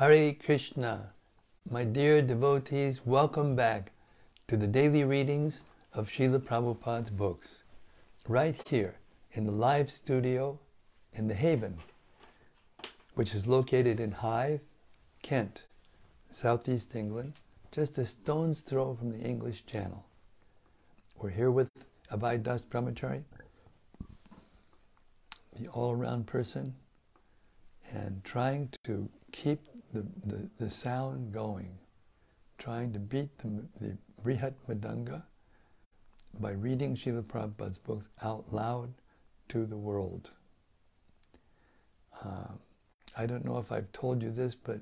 Hare Krishna. My dear devotees, welcome back to the daily readings of Srila Prabhupada's books, right here in the live studio in the Haven, which is located in Hythe, Kent, southeast England, just a stone's throw from the English Channel. We're here with Abhay Das Brahmachari, the all-around person, and trying to keep the, the, the sound going, trying to beat the, the Brihat Mridanga by reading Srila Prabhupada's books out loud to the world. Uh, I don't know if I've told you this, but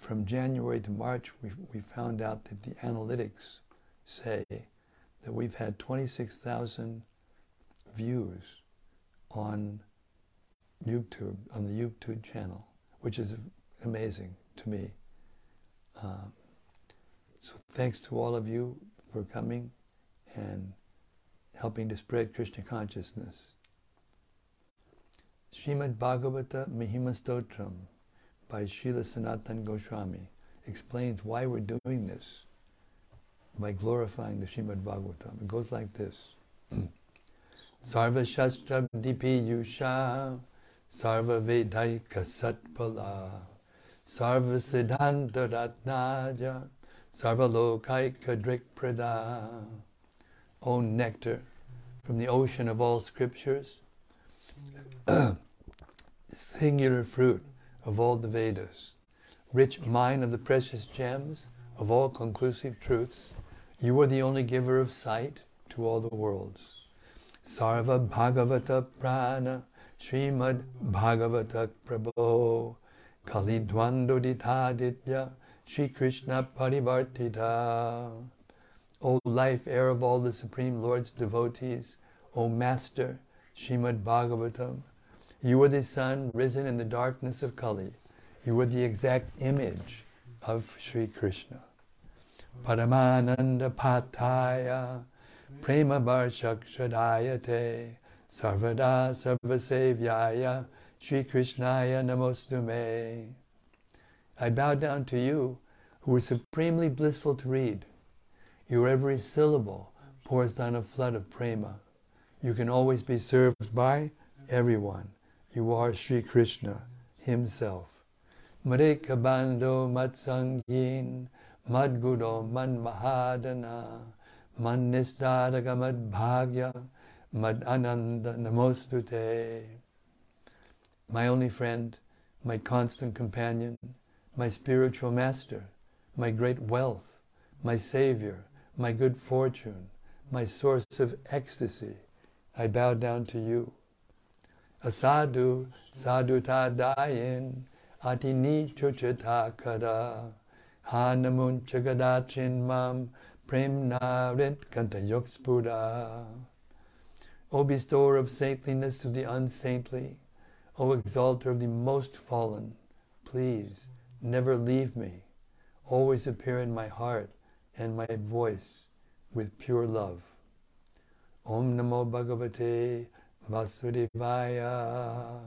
from January to March, we, we found out that the analytics say that we've had 26,000 views on YouTube, on the YouTube channel, which is amazing to me. Um, so thanks to all of you for coming and helping to spread Krishna consciousness. Srimad Bhagavata Mahima Stotram by Srila Sanatan Goswami explains why we're doing this by glorifying the Srimad Bhagavatam. It goes like this. Sarva Shastra Dipi Yusha Sarva Vedaika Satpala Sarva Siddhanta Ratnaja Sarva Lokaika Drikprada O nectar from the ocean of all scriptures, singular fruit of all the Vedas, rich mine of the precious gems of all conclusive truths, you are the only giver of sight to all the worlds. Sarva Bhagavata Prana Srimad Bhagavata Prabho Kalidwandoditaditya Sri Krishna Parivartita O life air of all the Supreme Lord's devotees, O Master, Srimad Bhagavatam, you are the sun risen in the darkness of Kali. You are the exact image of Sri Krishna. Paramananda Pataya, Prema Varshakshadayate, Sarvada Sarvasevyaya, Sri Krishnaya Namostume. I bow down to you, who are supremely blissful to read. Your every syllable pours down a flood of prema. You can always be served by everyone. You are Sri Krishna himself. Marika Bando Matsangin Madguro Man Mahadana Man Nistadaga Mad Bhagya Mad Ananda Namostute. My only friend, my constant companion, my spiritual master, my great wealth, my savior, my good fortune, my source of ecstasy, I bow down to you. Asadu saduta dayin atini chuchita kada hanamun chagadachin mam premnarit kantayokspura. O bestower of saintliness to the unsaintly, O exalter of the most fallen, please never leave me. Always appear in my heart and my voice with pure love. Om Namo Bhagavate Vasudevaya.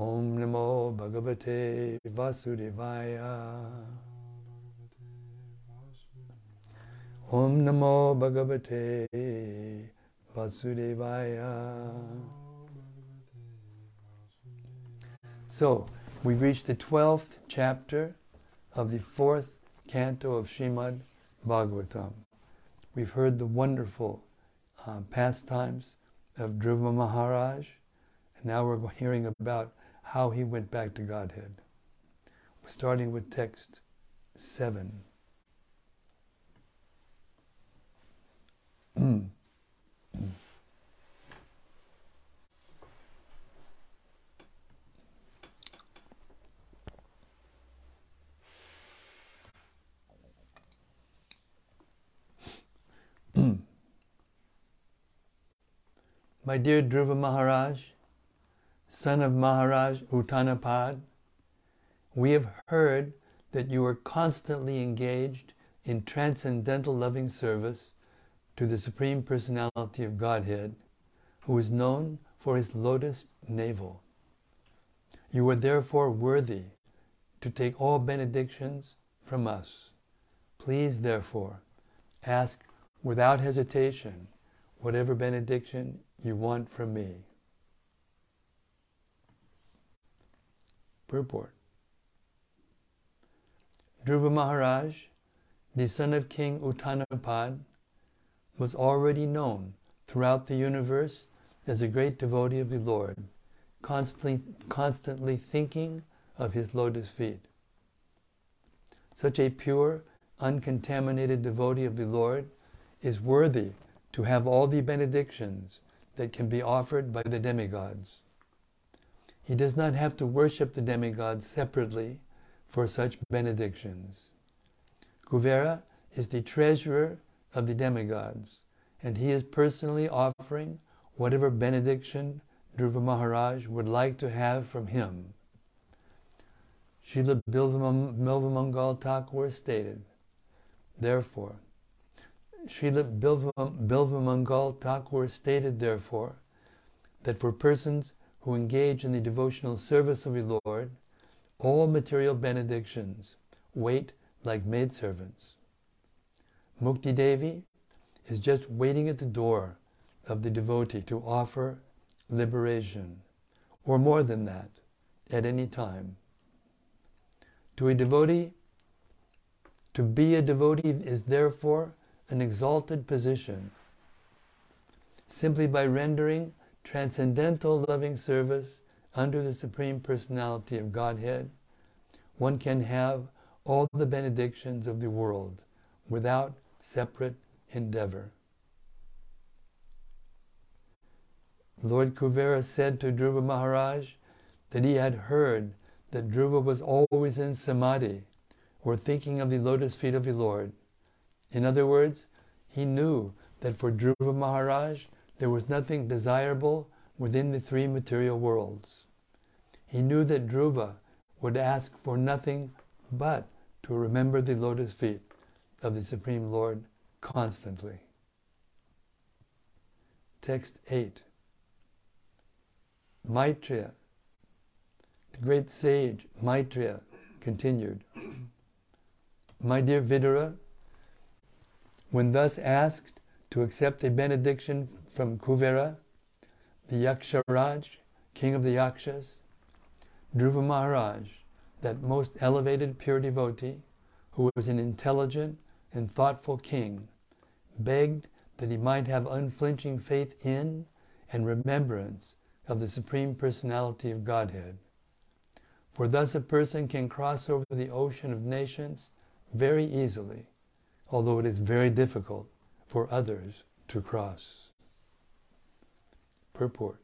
Om Namo Bhagavate Vasudevaya. Om Namo Bhagavate Vasudevaya. So, we've reached the 12th chapter of the fourth canto of Srimad Bhagavatam. We've heard the wonderful uh, pastimes of Dhruva Maharaj, and now we're hearing about how he went back to Godhead. We're starting with text 7. My dear Dhruva Maharaj, son of Maharaj Uttanapad, we have heard that you are constantly engaged in transcendental loving service to the Supreme Personality of Godhead, who is known for his lotus navel. You are therefore worthy to take all benedictions from us. Please, therefore, ask without hesitation whatever benediction you want from me. Purport Dhruva Maharaj, the son of King Uttanapad, was already known throughout the universe as a great devotee of the Lord, constantly, constantly thinking of his lotus feet. Such a pure, uncontaminated devotee of the Lord is worthy to have all the benedictions that can be offered by the demigods. He does not have to worship the demigods separately for such benedictions. Kuvera is the treasurer of the demigods, and he is personally offering whatever benediction Dhruva Maharaj would like to have from him. Srila Bilvamangal Thakur stated, therefore, Srila Bilvamangal Thakur stated, therefore, that for persons who engage in the devotional service of the Lord, all material benedictions wait like maidservants. Mukti Devi is just waiting at the door of the devotee to offer liberation, or more than that, at any time. To a devotee, to be a devotee is therefore an exalted position. Simply by rendering transcendental loving service under the Supreme Personality of Godhead, one can have all the benedictions of the world without separate endeavor. Lord Kuvera said to Dhruva Maharaj that he had heard that Dhruva was always in samadhi or thinking of the lotus feet of the Lord. In other words, he knew that for Dhruva Maharaj there was nothing desirable within the three material worlds. He knew that Dhruva would ask for nothing but to remember the lotus feet of the Supreme Lord constantly. Text 8. Maitreya, the great sage Maitreya, continued My dear Vidura, when thus asked to accept a benediction from Kuvera, the Yaksharaj, king of the Yakshas, Dhruva Maharaj, that most elevated pure devotee, who was an intelligent and thoughtful king, begged that he might have unflinching faith in and remembrance of the Supreme Personality of Godhead. For thus a person can cross over the ocean of nations very easily, although it is very difficult for others to cross. Purport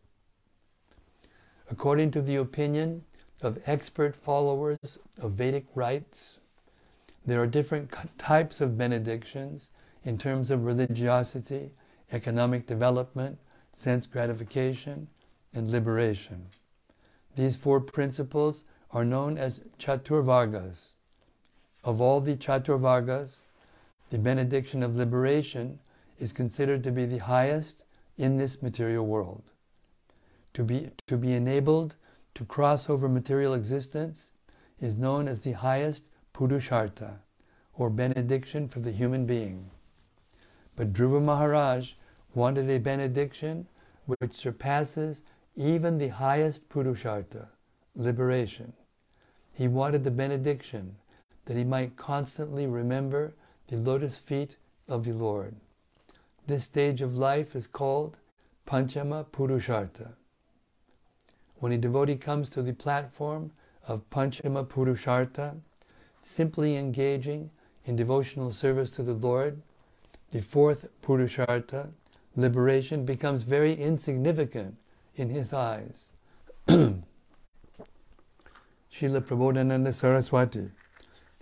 According to the opinion of expert followers of Vedic rites, there are different types of benedictions in terms of religiosity, economic development, sense gratification, and liberation. These four principles are known as Chaturvargas. Of all the Chaturvargas, the benediction of liberation is considered to be the highest in this material world. To be, to be enabled to cross over material existence is known as the highest Purushartha, or benediction for the human being. But Dhruva Maharaj wanted a benediction which surpasses even the highest Purushartha, liberation. He wanted the benediction that he might constantly remember the lotus feet of the Lord. This stage of life is called Panchama Purushartha. When a devotee comes to the platform of Panchama Purushartha, simply engaging in devotional service to the Lord, the fourth Purushartha, liberation, becomes very insignificant in his eyes. Srila Prabodhananda Saraswati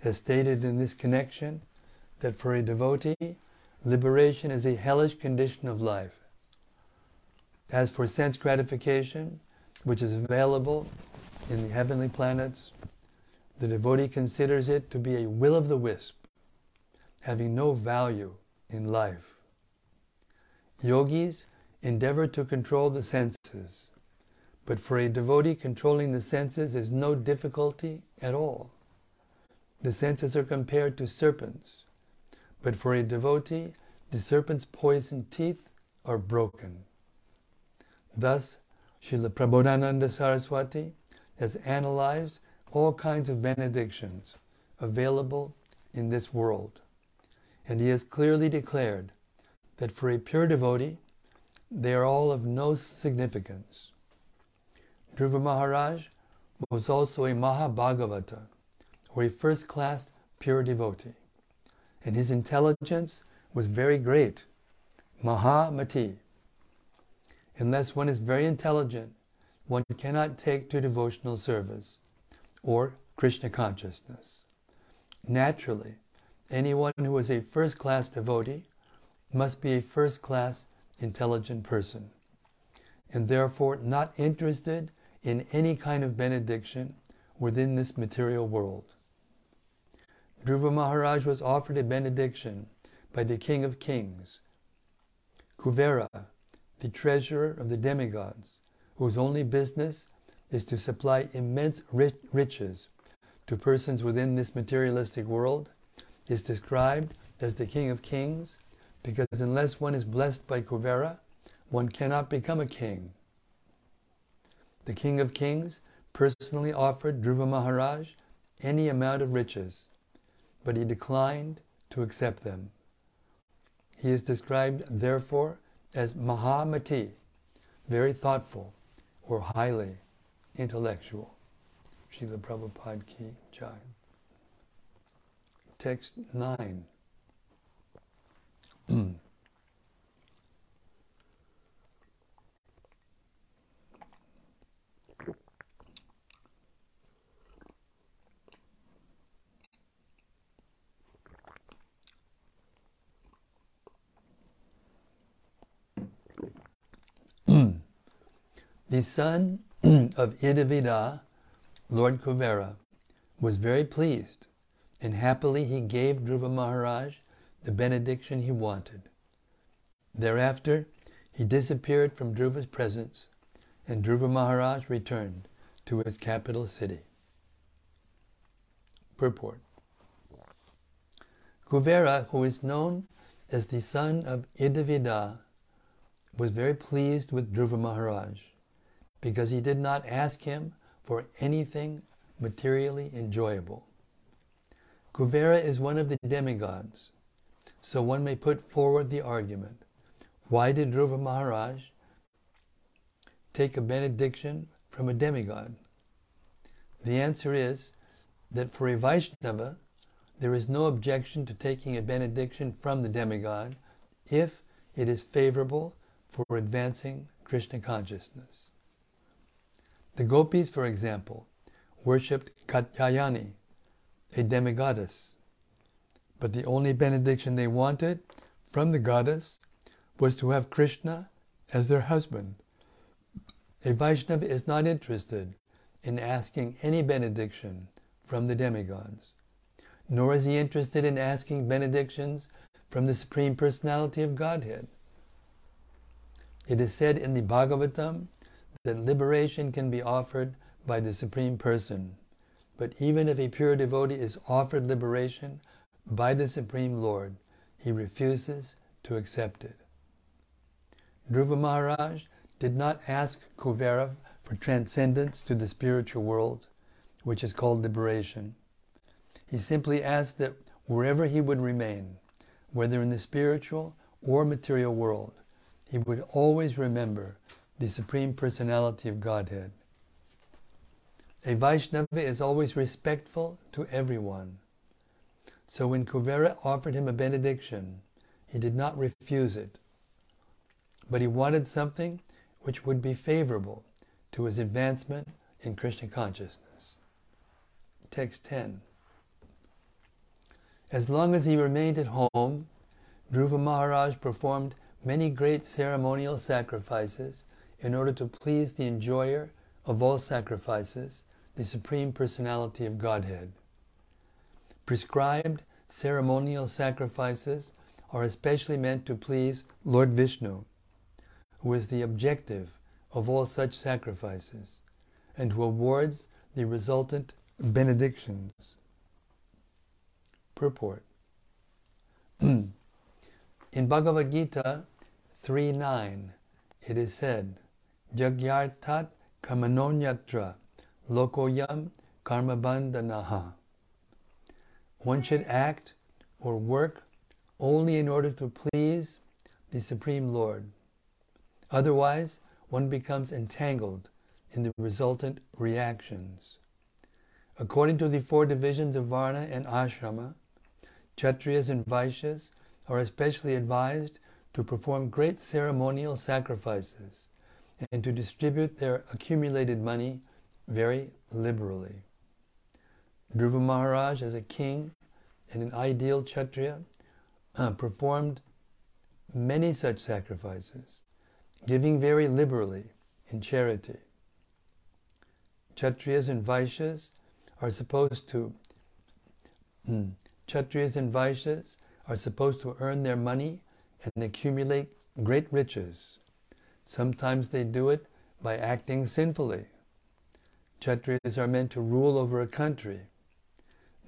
has stated in this connection that for a devotee, liberation is a hellish condition of life. As for sense gratification, which is available in the heavenly planets, the devotee considers it to be a will of the wisp, having no value in life. Yogis endeavor to control the senses, But for a devotee, controlling the senses is no difficulty at all. The senses are compared to serpents. But for a devotee, the serpent's poisoned teeth are broken. Thus, Srila Prabodhananda Saraswati has analyzed all kinds of benedictions available in this world. And he has clearly declared that for a pure devotee, they are all of no significance. Dhruva Maharaj was also a Mahabhagavata, or a first class pure devotee, and his intelligence was very great. Mahamati. Unless one is very intelligent, one cannot take to devotional service or Krishna consciousness. Naturally, anyone who is a first class devotee must be a first class intelligent person, and therefore not interested in any kind of benediction within this material world. Dhruva Maharaj was offered a benediction by the King of Kings, Kuvera, the treasurer of the demigods, whose only business is to supply immense riches to persons within this materialistic world, is described as the King of Kings because unless one is blessed by Kuvera, one cannot become a king. The King of Kings personally offered Dhruva Maharaj any amount of riches, but he declined to accept them. He is described, therefore, as Mahamati, very thoughtful or highly intellectual. Srila Prabhupada Ki Jai. Text 9. The son of Idavida, Lord Kuvera, was very pleased, and happily he gave Dhruva Maharaj the benediction he wanted. Thereafter, he disappeared from Dhruva's presence, and Dhruva Maharaj returned to his capital city. Purport Kuvera, who is known as the son of Idavida, was very pleased with Dhruva Maharaj because he did not ask him for anything materially enjoyable. Kuvera is one of the demigods, so one may put forward the argument why did Dhruva Maharaj take a benediction from a demigod? The answer is that for a Vaishnava, there is no objection to taking a benediction from the demigod if it is favorable for advancing Krishna consciousness. The gopis, for example, worshipped Katyayani, a demigoddess. But the only benediction they wanted from the goddess was to have Krishna as their husband. A Vaishnava is not interested in asking any benediction from the demigods, nor is he interested in asking benedictions from the Supreme Personality of Godhead. It is said in the Bhagavatam that liberation can be offered by the Supreme Person. But even if a pure devotee is offered liberation by the Supreme Lord, he refuses to accept it. Dhruva Maharaj did not ask Kuvera for transcendence to the spiritual world, which is called liberation. He simply asked that wherever he would remain, whether in the spiritual or material world, he would always remember the Supreme Personality of Godhead. A Vaishnava is always respectful to everyone. So when Kuvera offered him a benediction, he did not refuse it, but he wanted something which would be favorable to his advancement in Krishna consciousness. Text 10. As long as he remained at home, Dhruva Maharaj performed many great ceremonial sacrifices in order to please the enjoyer of all sacrifices, the Supreme Personality of Godhead. Prescribed ceremonial sacrifices are especially meant to please Lord Vishnu, who is the objective of all such sacrifices and who awards the resultant benedictions. Purport In Bhagavad Gita 3.9 it is said, Jagyartat karmanonyatra lokoyam karmabandhanaha. One should act or work only in order to please the Supreme Lord. Otherwise, one becomes entangled in the resultant reactions. According to the four divisions of Varna and Ashrama, Kshatriyas and Vaishyas are especially advised to perform great ceremonial sacrifices and to distribute their accumulated money very liberally. Dhruva Maharaj, as a king and an ideal Kshatriya, uh, performed many such sacrifices, giving very liberally in charity. Kshatriyas and Vaishyas are supposed to mm, Kshatriyas and Vaishyas are supposed to earn their money and accumulate great riches. Sometimes they do it by acting sinfully. Kshatriyas are meant to rule over a country.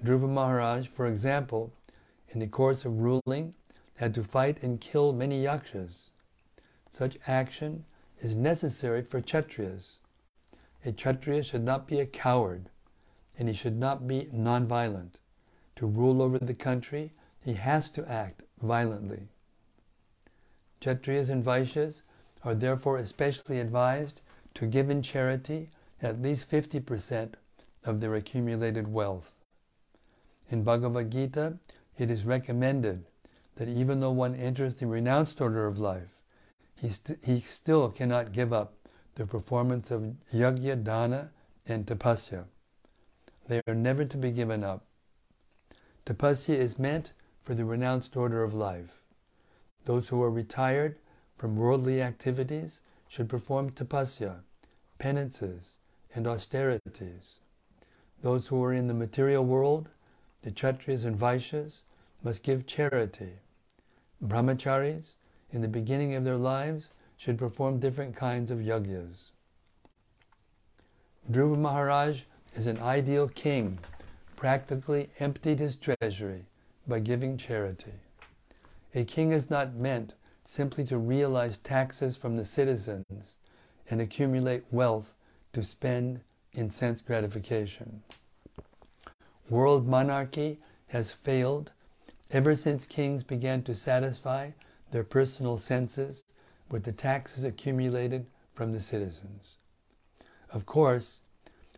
Dhruva Maharaj, for example, in the course of ruling, had to fight and kill many yakshas. Such action is necessary for Kshatriyas. A Kshatriya should not be a coward, and he should not be non-violent. To rule over the country, he has to act violently. Kshatriyas and Vaishyas are therefore especially advised to give in charity at least 50% of their accumulated wealth. In Bhagavad Gita, it is recommended that even though one enters the renounced order of life, he, st- he still cannot give up the performance of yajna, dana, and tapasya. They are never to be given up. Tapasya is meant for the renounced order of life. Those who are retired from worldly activities should perform tapasya, penances, and austerities. Those who are in the material world, the Kshatriyas and Vaishyas, must give charity. Brahmacharis, in the beginning of their lives, should perform different kinds of yajnas. Dhruva Maharaj is an ideal king, practically emptied his treasury by giving charity. A king is not meant simply to realize taxes from the citizens and accumulate wealth to spend in sense gratification. World monarchy has failed ever since kings began to satisfy their personal senses with the taxes accumulated from the citizens. Of course,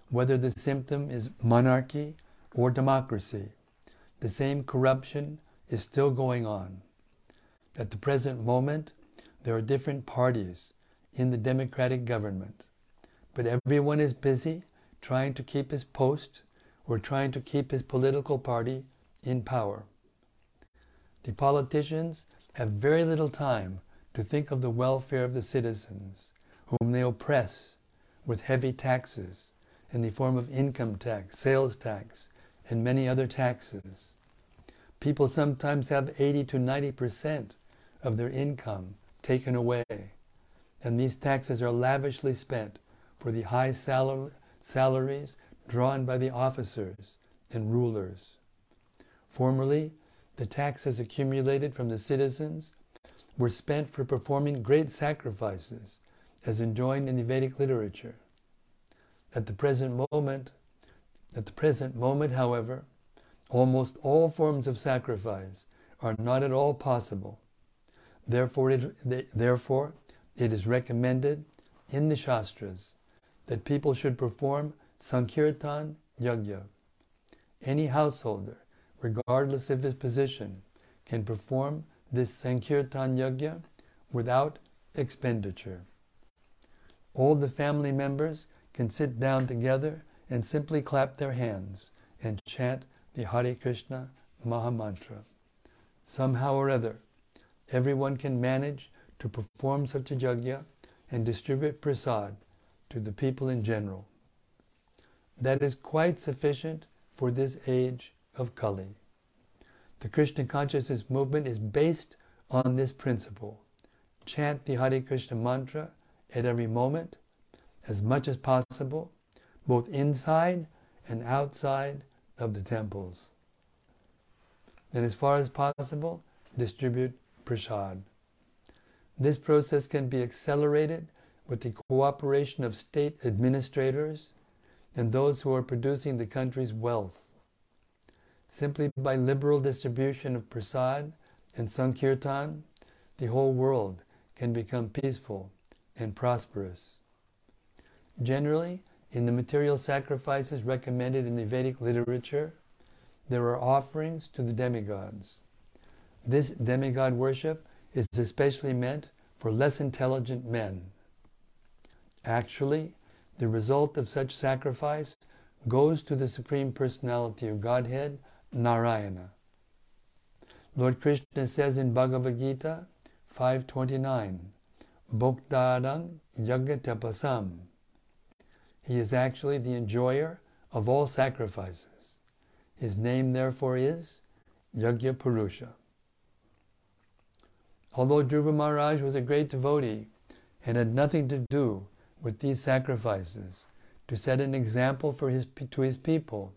whether the symptom is monarchy or democracy, the same corruption is still going on. At the present moment, there are different parties in the democratic government, but everyone is busy trying to keep his post or trying to keep his political party in power. The politicians have very little time to think of the welfare of the citizens, whom they oppress with heavy taxes in the form of income tax, sales tax, and many other taxes. People sometimes have 80 to 90 percent of their income taken away, and these taxes are lavishly spent for the high sal- salaries drawn by the officers and rulers. Formerly, the taxes accumulated from the citizens were spent for performing great sacrifices, as enjoined in the Vedic literature. At the present moment, at the present moment, however, almost all forms of sacrifice are not at all possible. Therefore it, therefore, it is recommended in the Shastras that people should perform Sankirtan Yajna. Any householder, regardless of his position, can perform this Sankirtan Yajna without expenditure. All the family members can sit down together and simply clap their hands and chant the Hare Krishna Mahamantra. Somehow or other, everyone can manage to perform such a yajna and distribute prasad to the people in general. That is quite sufficient for this age of Kali. The Krishna consciousness movement is based on this principle. Chant the Hare Krishna mantra at every moment, as much as possible, both inside and outside of the temples. And as far as possible, distribute prasad. This process can be accelerated with the cooperation of state administrators and those who are producing the country's wealth. Simply by liberal distribution of prasad and sankirtan, the whole world can become peaceful and prosperous. Generally, in the material sacrifices recommended in the Vedic literature, there are offerings to the demigods. This demigod worship is especially meant for less intelligent men. Actually, the result of such sacrifice goes to the Supreme Personality of Godhead, Narayana. Lord Krishna says in Bhagavad Gita 5.29, Bhoktarang Yagatapasam. He is actually the enjoyer of all sacrifices. His name therefore is Yagya Purusha. Although Dhruva Maharaj was a great devotee and had nothing to do with these sacrifices, to set an example for his, to his people,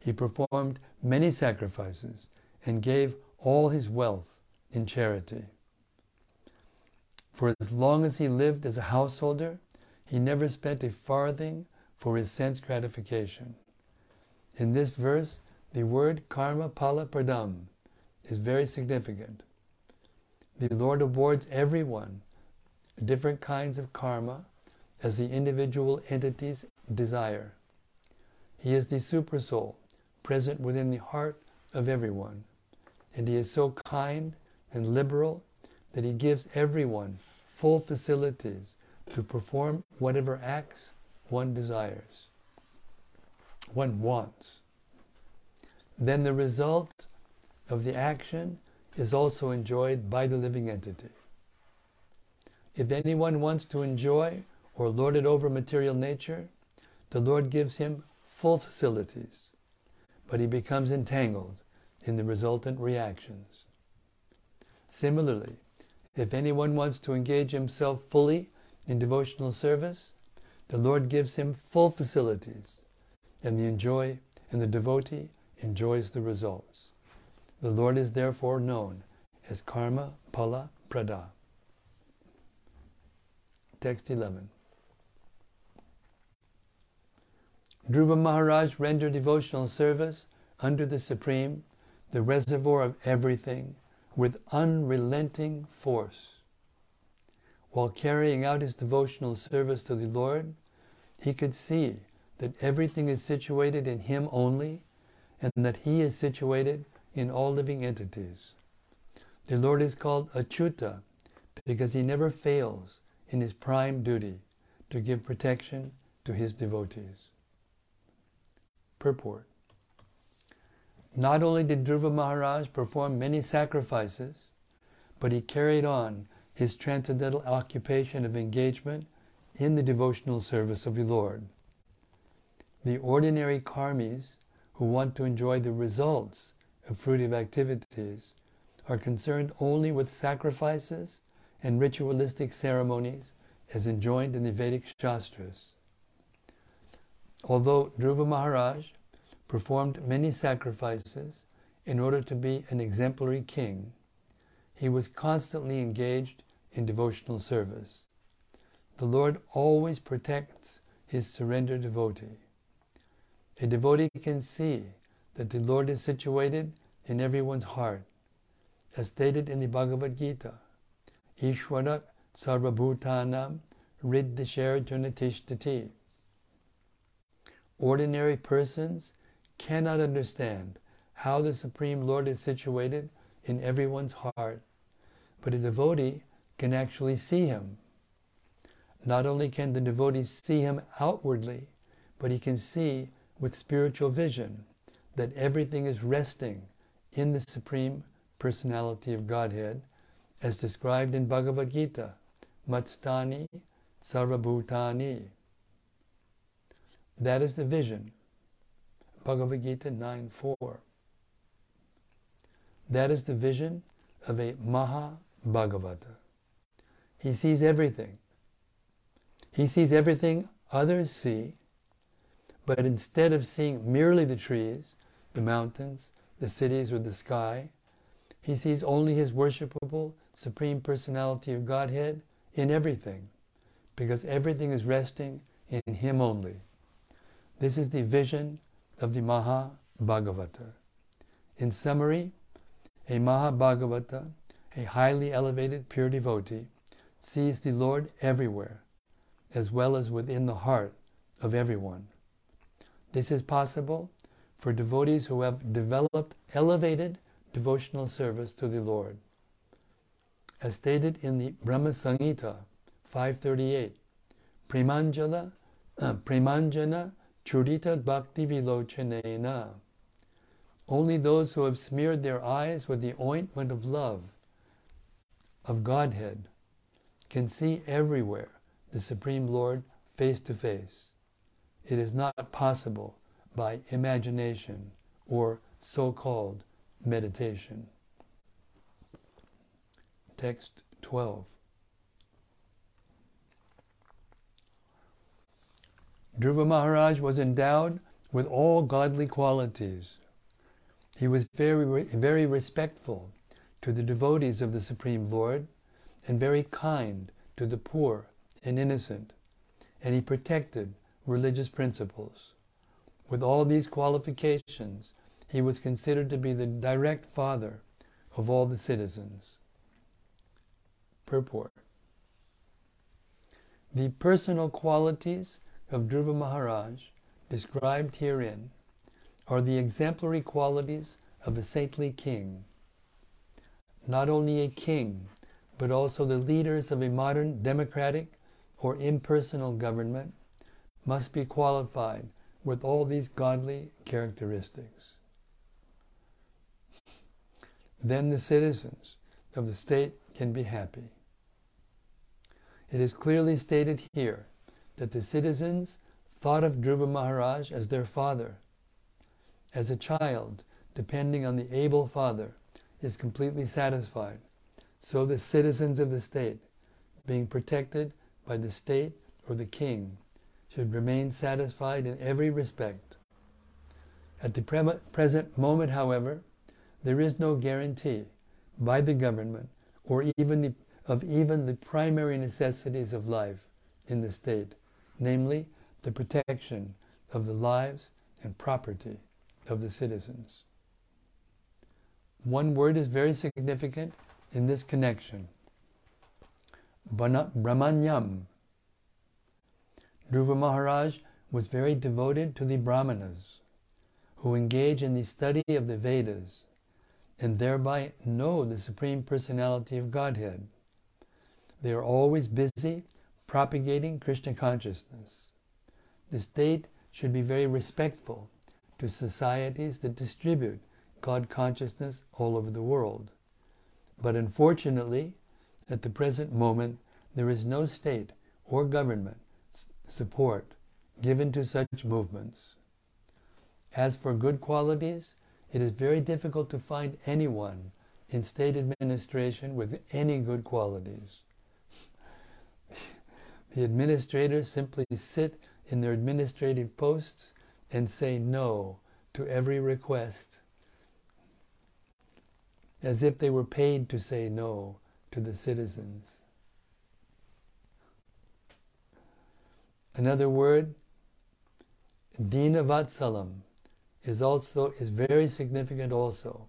he performed many sacrifices and gave all his wealth in charity. For as long as he lived as a householder, he never spent a farthing for his sense gratification. In this verse, the word karma pala pradam is very significant. The Lord awards everyone different kinds of karma as the individual entities desire. He is the supersoul present within the heart of everyone, and he is so kind and liberal that he gives everyone full facilities to perform whatever acts one desires, one wants. Then the result of the action is also enjoyed by the living entity. If anyone wants to enjoy or lord it over material nature, the Lord gives him full facilities, but he becomes entangled in the resultant reactions. Similarly, if anyone wants to engage himself fully in devotional service, the Lord gives him full facilities, and the enjoy and the devotee enjoys the results. The Lord is therefore known as Karma Pala Prada. Text 11. Dhruva Maharaj rendered devotional service under the Supreme, the reservoir of everything, with unrelenting force. While carrying out his devotional service to the Lord, he could see that everything is situated in him only and that he is situated in all living entities. The Lord is called Achyuta because he never fails in his prime duty to give protection to his devotees. Purport not only did Dhruva Maharaj perform many sacrifices, but he carried on his transcendental occupation of engagement in the devotional service of the Lord. The ordinary karmis who want to enjoy the results of fruitive activities are concerned only with sacrifices and ritualistic ceremonies as enjoined in the Vedic Shastras. Although Dhruva Maharaj performed many sacrifices in order to be an exemplary king, he was constantly engaged in devotional service. The Lord always protects his surrendered devotee. A devotee can see that the Lord is situated in everyone's heart, as stated in the Bhagavad Gita. Ishwara sarvabhutanam riddhishar junatishtati. Ordinary persons cannot understand how the Supreme Lord is situated in everyone's heart, but a devotee can actually see him. Not only can the devotee see him outwardly, but he can see with spiritual vision that everything is resting in the Supreme Personality of Godhead, as described in Bhagavad Gita, Matstani Sarvabhutani. That is the vision Bhagavad Gita 9.4. That is the vision of a Maha Bhagavata. He sees everything. He sees everything others see, but instead of seeing merely the trees, the mountains, the cities, or the sky, he sees only his worshipable Supreme Personality of Godhead in everything, because everything is resting in him only. This is the vision of the Maha Bhagavata. In summary, a Maha Bhagavata, a highly elevated pure devotee, sees the Lord everywhere, as well as within the heart of everyone. This is possible for devotees who have developed elevated devotional service to the Lord. As stated in the Brahma Samhita 538, Premanjala, uh, Premanjana Churita Bhakti Vilochanena. Only those who have smeared their eyes with the ointment of love, of Godhead, can see everywhere the Supreme Lord face to face. It is not possible by imagination or so called meditation. Text 12. Dhruva Maharaj was endowed with all godly qualities. He was very, very respectful to the devotees of the Supreme Lord and very kind to the poor and innocent, and he protected religious principles. With all these qualifications, he was considered to be the direct father of all the citizens. Purport The personal qualities of Dhruva Maharaj, described herein, are the exemplary qualities of a saintly king. Not only a king, but also the leaders of a modern democratic or impersonal government must be qualified with all these godly characteristics. Then the citizens of the state can be happy. It is clearly stated here that the citizens thought of Dhruva Maharaj as their father. As a child, depending on the able father, is completely satisfied, so the citizens of the state, being protected by the state or the king, should remain satisfied in every respect. At the pre- present moment, however, there is no guarantee by the government or even the, of even the primary necessities of life in the state namely the protection of the lives and property of the citizens. One word is very significant in this connection. Brahmanyam. Dhruva Maharaj was very devoted to the Brahmanas, who engage in the study of the Vedas and thereby know the Supreme Personality of Godhead. They are always busy propagating Krishna consciousness. The state should be very respectful to societies that distribute God consciousness all over the world. But unfortunately, at the present moment, there is no state or government support given to such movements. As for good qualities, it is very difficult to find anyone in state administration with any good qualities. The administrators simply sit in their administrative posts and say no to every request, as if they were paid to say no to the citizens. Another word, Dina Vatsalam, is also is very significant also.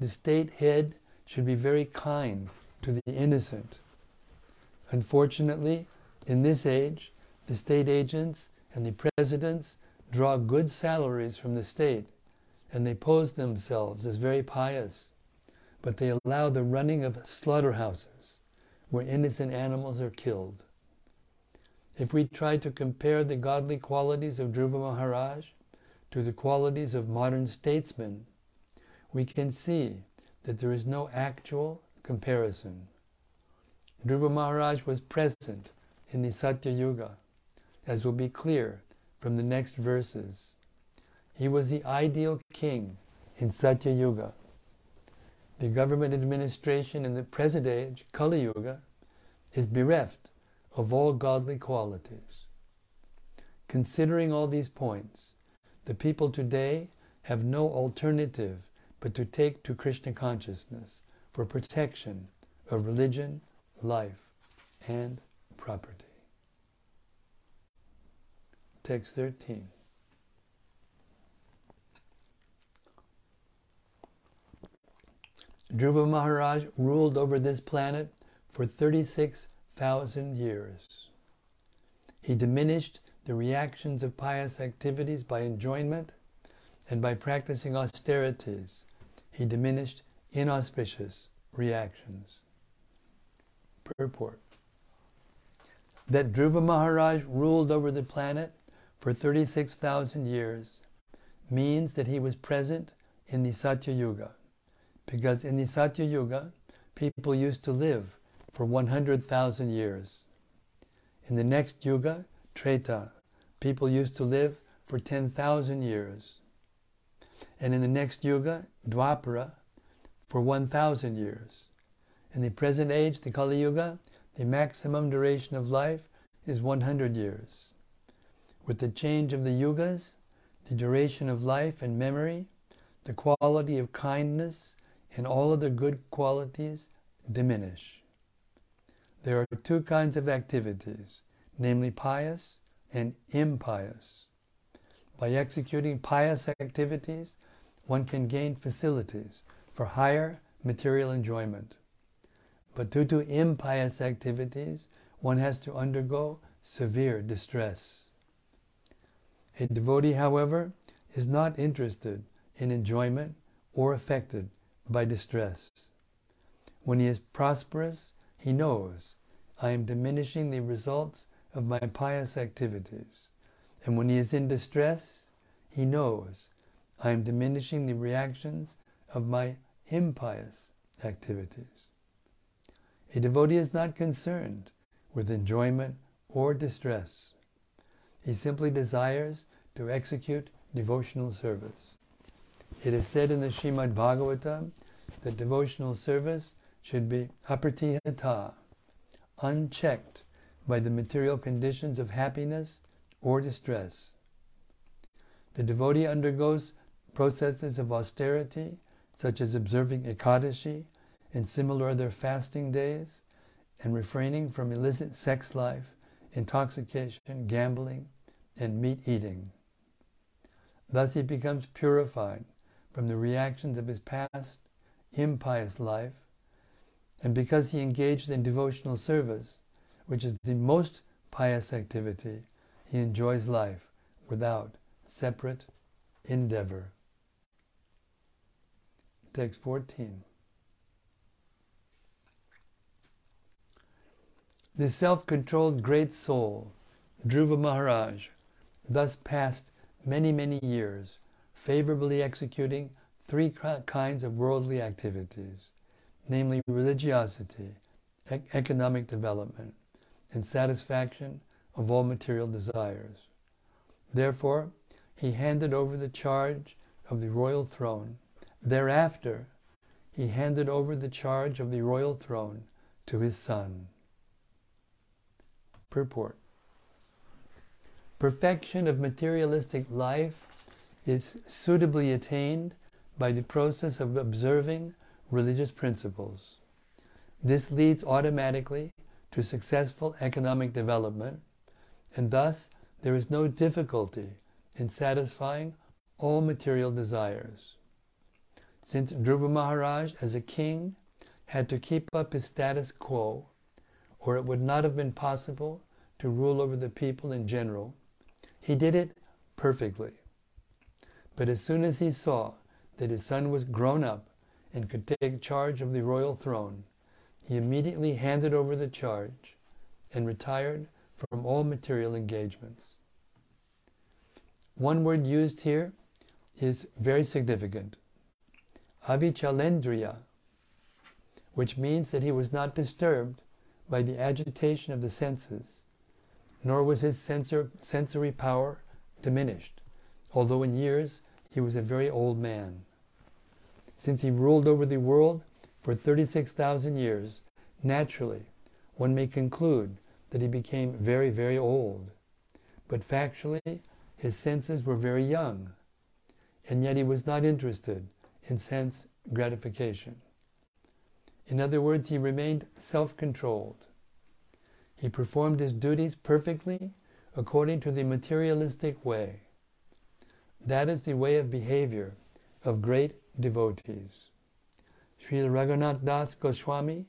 The state head should be very kind to the innocent Unfortunately, in this age, the state agents and the presidents draw good salaries from the state and they pose themselves as very pious, but they allow the running of slaughterhouses where innocent animals are killed. If we try to compare the godly qualities of Dhruva Maharaj to the qualities of modern statesmen, we can see that there is no actual comparison. Dhruva Maharaj was present in the Satya Yuga, as will be clear from the next verses. He was the ideal king in Satya Yuga. The government administration in the present age, Kali Yuga, is bereft of all godly qualities. Considering all these points, the people today have no alternative but to take to Krishna consciousness for protection of religion, life, and property. Text 13. Dhruva Maharaj ruled over this planet for 36,000 years. He diminished the reactions of pious activities by enjoyment, and by practicing austerities, he diminished inauspicious reactions. Purport That Dhruva Maharaj ruled over the planet for 36,000 years means that he was present in the Satya Yuga. Because in the Satya Yuga, people used to live for 100,000 years. In the next Yuga, Treta, people used to live for 10,000 years. And in the next Yuga, Dwapara, for 1,000 years. In the present age, the Kali Yuga, the maximum duration of life is 100 years. With the change of the yugas, the duration of life and memory, the quality of kindness, and all other good qualities diminish. There are two kinds of activities, namely pious and impious. By executing pious activities, one can gain facilities for higher material enjoyment. But due to impious activities, one has to undergo severe distress. A devotee, however, is not interested in enjoyment or affected by distress. When he is prosperous, he knows, I am diminishing the results of my pious activities. And when he is in distress, he knows, I am diminishing the reactions of my impious activities. A devotee is not concerned with enjoyment or distress. He simply desires to execute devotional service. It is said in the Srimad Bhagavatam that devotional service should be apratihata, unchecked by the material conditions of happiness or distress. The devotee undergoes processes of austerity, such as observing Ekadashi and similar other fasting days, and refraining from illicit sex life, intoxication, gambling, and meat eating. Thus he becomes purified from the reactions of his past impious life, and because he engaged in devotional service, which is the most pious activity, he enjoys life without separate endeavor. Text 14. The self controlled great soul, Dhruva Maharaj, thus passed many, many years favorably executing three kinds of worldly activities, namely religiosity, economic development, and satisfaction of all material desires. Therefore, he handed over the charge of the royal throne. Thereafter, he handed over the charge of the royal throne to his son. Purport Perfection of materialistic life is suitably attained by the process of observing religious principles. This leads automatically to successful economic development, and thus there is no difficulty in satisfying all material desires. Since Dhruva Maharaj, as a king, had to keep up his status quo, or it would not have been possible to rule over the people in general, he did it perfectly. But as soon as he saw that his son was grown up and could take charge of the royal throne, he immediately handed over the charge and retired from all material engagements. One word used here is very significant. Avichalendriya, which means that he was not disturbed by the agitation of the senses, nor was his sensor, sensory power diminished, although in years he was a very old man. Since he ruled over the world for 36,000 years, naturally, one may conclude that he became very, very old. But factually, his senses were very young, and yet he was not interested in sense gratification. In other words, he remained self controlled. He performed his duties perfectly according to the materialistic way. That is the way of behavior of great devotees. Sri Raghunath Das Goswami,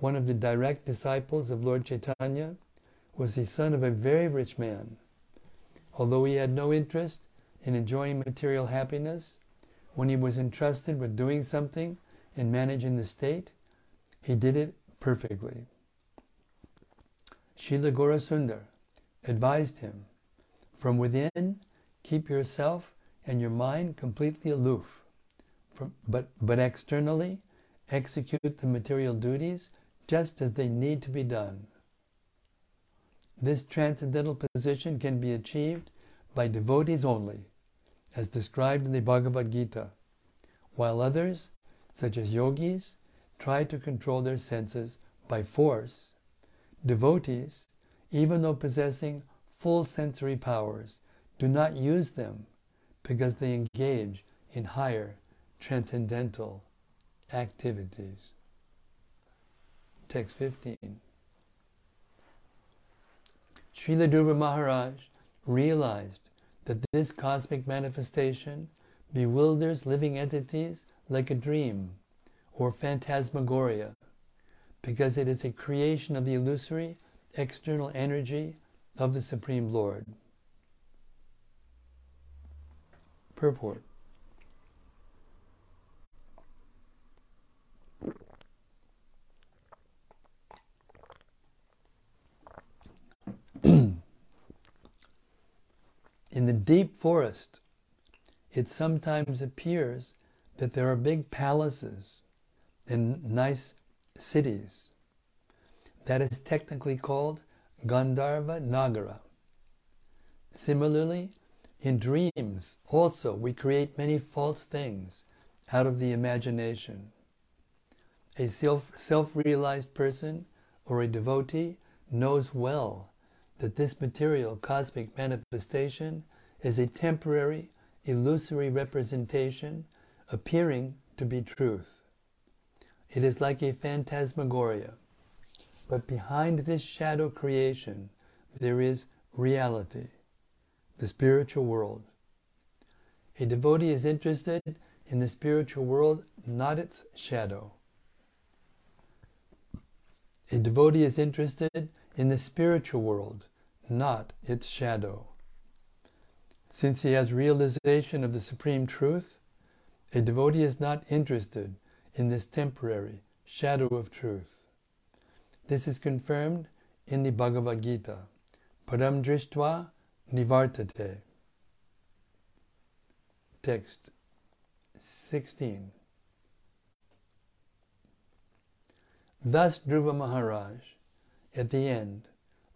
one of the direct disciples of Lord Chaitanya, was the son of a very rich man. Although he had no interest in enjoying material happiness, when he was entrusted with doing something and managing the state, he did it perfectly. Srila Gaurasundar advised him, from within, keep yourself and your mind completely aloof, but, but externally, execute the material duties just as they need to be done. This transcendental position can be achieved by devotees only, as described in the Bhagavad Gita, while others, such as yogis, try to control their senses by force. Devotees, even though possessing full sensory powers, do not use them because they engage in higher transcendental activities. Text 15. Srila Dhruva Maharaj realized that this cosmic manifestation bewilders living entities like a dream or phantasmagoria because it is a creation of the illusory external energy of the Supreme Lord. Purport In the deep forest, it sometimes appears that there are big palaces and nice cities. That is technically called Gandharva Nagara. Similarly, in dreams also we create many false things out of the imagination. A self, self-realized person or a devotee knows well that this material cosmic manifestation is a temporary, illusory representation appearing to be truth. It is like a phantasmagoria, but behind this shadow creation there is reality, the spiritual world. A devotee is interested in the spiritual world, not its shadow. A devotee is interested in the spiritual world, not its shadow. Since he has realization of the supreme truth, a devotee is not interested in this temporary shadow of truth. This is confirmed in the Bhagavad Gita. Param drishtva nivartate. Text 16. Thus Dhruva Maharaj, at the end,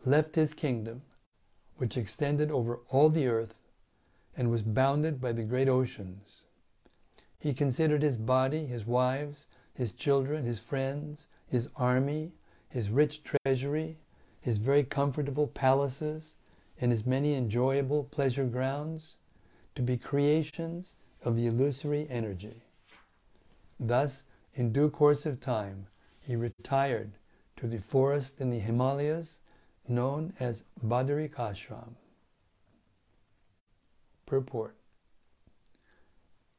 left his kingdom, which extended over all the earth and was bounded by the great oceans. He considered his body, his wives, his children, his friends, his army, his rich treasury, his very comfortable palaces, and his many enjoyable pleasure grounds to be creations of the illusory energy. Thus, in due course of time, he retired to the forest in the Himalayas known as Badarik Ashram. Purport.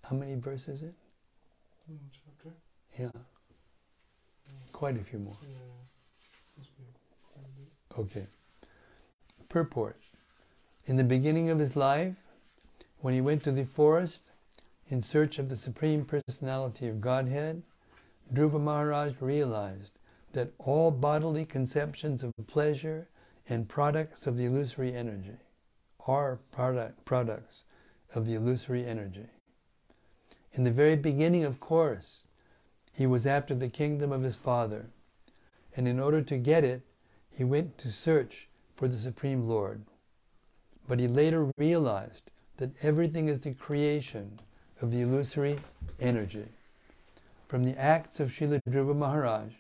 How many verses is it? Chapter? Yeah. Quite a few more. Yeah. Must be quite a bit. Okay. Purport. In the beginning of his life, when he went to the forest in search of the Supreme Personality of Godhead, Dhruva Maharaj realized that all bodily conceptions of pleasure and products of the illusory energy are product, products of the illusory energy. In the very beginning, of course, he was after the kingdom of his father, and in order to get it, he went to search for the Supreme Lord. But he later realized that everything is the creation of the illusory energy. From the acts of Srila Dhruva Maharaj,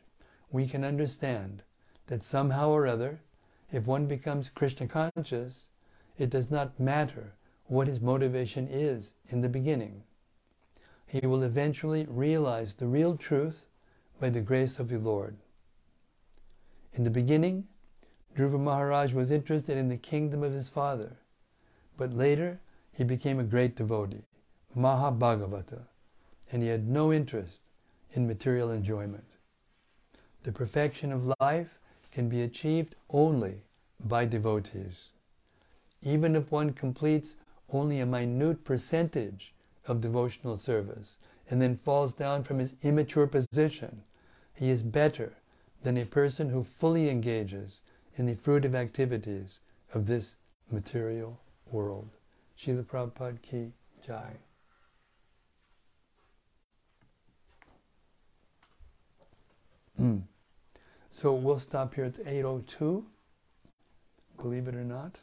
we can understand that somehow or other if one becomes Krishna conscious, it does not matter what his motivation is in the beginning. He will eventually realize the real truth by the grace of the Lord. In the beginning, Dhruva Maharaj was interested in the kingdom of his father, but later he became a great devotee, Mahabhagavata, and he had no interest in material enjoyment. The perfection of life can be achieved only by devotees. Even if one completes only a minute percentage of devotional service and then falls down from his immature position, he is better than a person who fully engages in the fruitive activities of this material world. Srila Prabhupada ki jai. Mm. So we'll stop here. It's 8.02, believe it or not.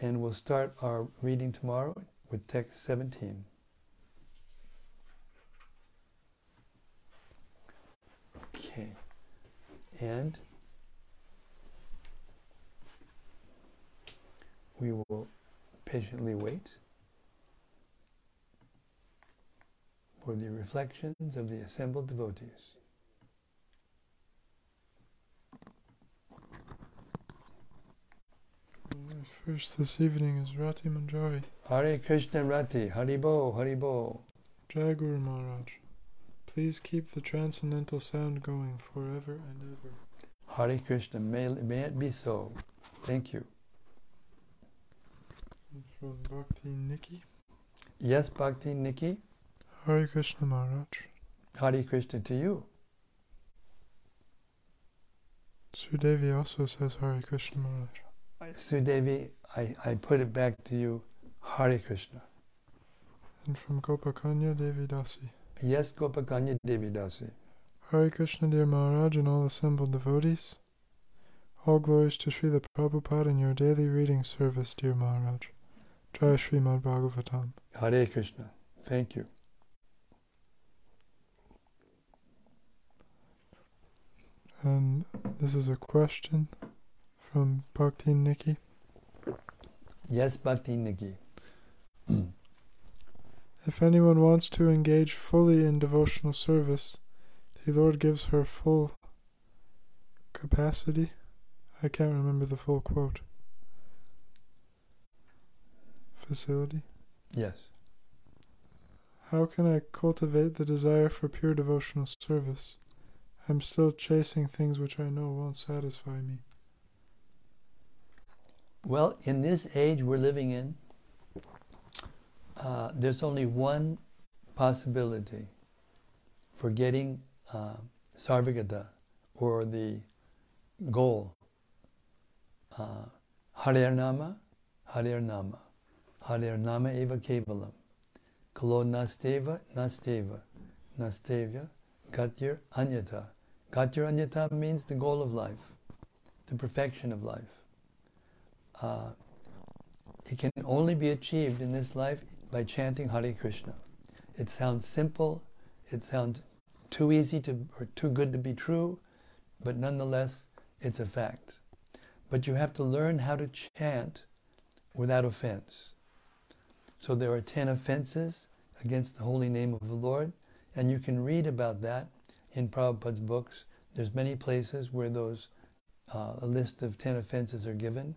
And we'll start our reading tomorrow with text 17. Okay. And we will patiently wait for the reflections of the assembled devotees. First this evening is Rati Manjari. Hare Krishna Rati, Haribo, Haribo. Jai Guru Maharaj. Please keep the transcendental sound going forever and ever. Hare Krishna, may, may it be so. Thank you. And from Bhakti Nikki. Yes, Bhakti Nikki. Hare Krishna Maharaj. Hare Krishna to you. Sudevi also says Hare Krishna Maharaj. Sudevi, I, I put it back to you. Hare Krishna. And from Gopakanya Devi Dasi. Yes, Gopakanya Devi Dasi. Hare Krishna, dear Maharaj, and all assembled devotees. All glories to Srila Prabhupada in your daily reading service, dear Maharaj. Jai Srimad Bhagavatam. Hare Krishna. Thank you. And this is a question from Bhakti Nikki. Yes, Bhakti Nikki. If anyone wants to engage fully in devotional service, the Lord gives her full capacity. I can't remember the full quote. Facility. Yes. How can I cultivate the desire for pure devotional service? I'm still chasing things which I know won't satisfy me. Well, in this age we're living in, uh, there's only one possibility for getting uh, sarvagata or the goal. Uh, Harer Nama, Harer Nama, Harer eva kevalam. Kalo nasteva, nasteva, nastevya, gatyar anyata. Gatir anyata means the goal of life, the perfection of life. Uh, it can only be achieved in this life by chanting Hare Krishna. It sounds simple, it sounds too easy to or too good to be true, but nonetheless it's a fact. But you have to learn how to chant without offense. So there are ten offenses against the holy name of the Lord, and you can read about that in Prabhupada's books. There's many places where those uh, a list of ten offenses are given.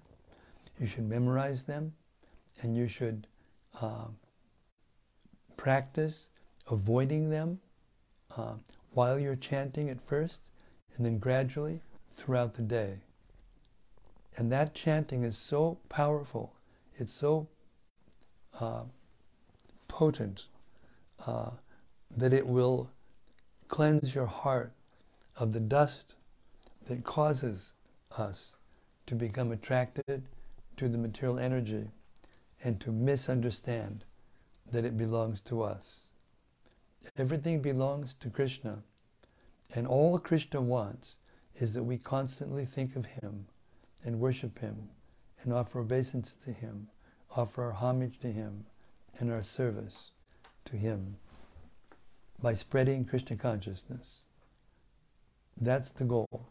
You should memorize them, and you should uh, practice avoiding them uh, while you're chanting at first, and then gradually throughout the day. And that chanting is so powerful, it's so uh, potent uh, that it will cleanse your heart of the dust that causes us to become attracted to the material energy and to misunderstand that it belongs to us. Everything belongs to Krishna. And all Krishna wants is that we constantly think of Him and worship Him and offer obeisance to Him, offer our homage to Him and our service to Him by spreading Krishna consciousness. That's the goal.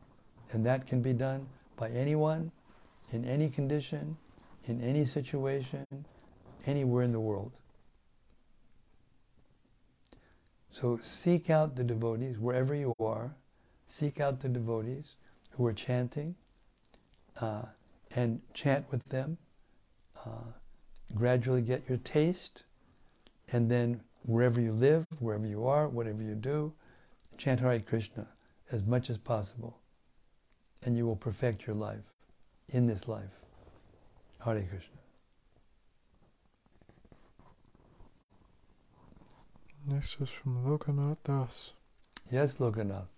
And that can be done by anyone, in any condition, in any situation, anywhere in the world. So seek out the devotees wherever you are. Seek out the devotees who are chanting uh, and chant with them. Uh, gradually get your taste, and then wherever you live, wherever you are, whatever you do, chant Hare Krishna as much as possible, and you will perfect your life in this life. Hare Krishna. Next is from Lokanath Das. Yes, Lokanath.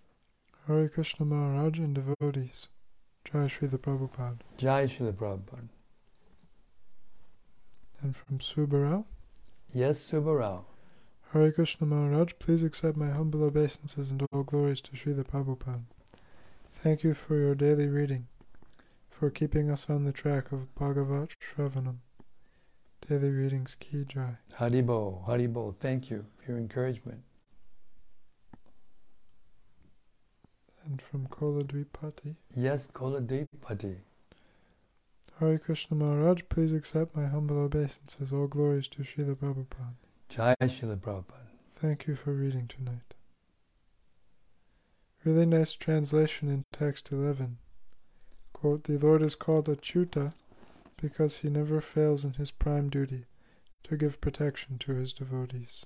Hare Krishna Maharaj and devotees. Jai Sri the Prabhupada. Jai Srila Prabhupada. And from Subarao. Yes, Subarao. Hare Krishna Maharaj, please accept my humble obeisances and all glories to Srila Prabhupada. Thank you for your daily reading, for keeping us on the track of Bhagavat Shravanam. Daily readings Ki Jai. Haribo, Haribo. Thank you for your encouragement. And from Koladvipati. Yes, Koladvipati. Hare Krishna Maharaj, please accept my humble obeisances. All glories to Srila Prabhupada. Jai Srila Prabhupada. Thank you for reading tonight. Really nice translation in text 11. Quote, the Lord is called Achyuta because he never fails in his prime duty to give protection to his devotees.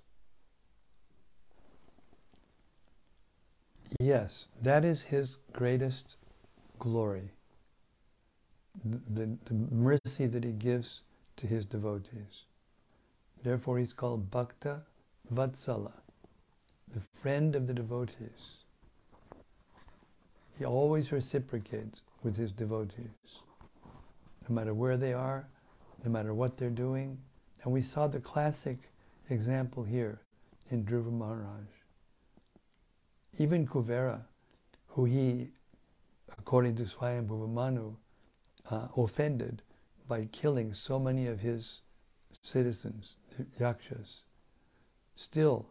Yes, that is his greatest glory. The, the, mercy that he gives to his devotees. Therefore, he's called Bhakta Vatsala, the friend of the devotees. He always reciprocates with his devotees no matter where they are, no matter what they're doing. And we saw the classic example here in Dhruva Maharaj. Even Kuvera, who he, according to Swayambhuva Manu, uh, offended by killing so many of his citizens, the yakshas. Still,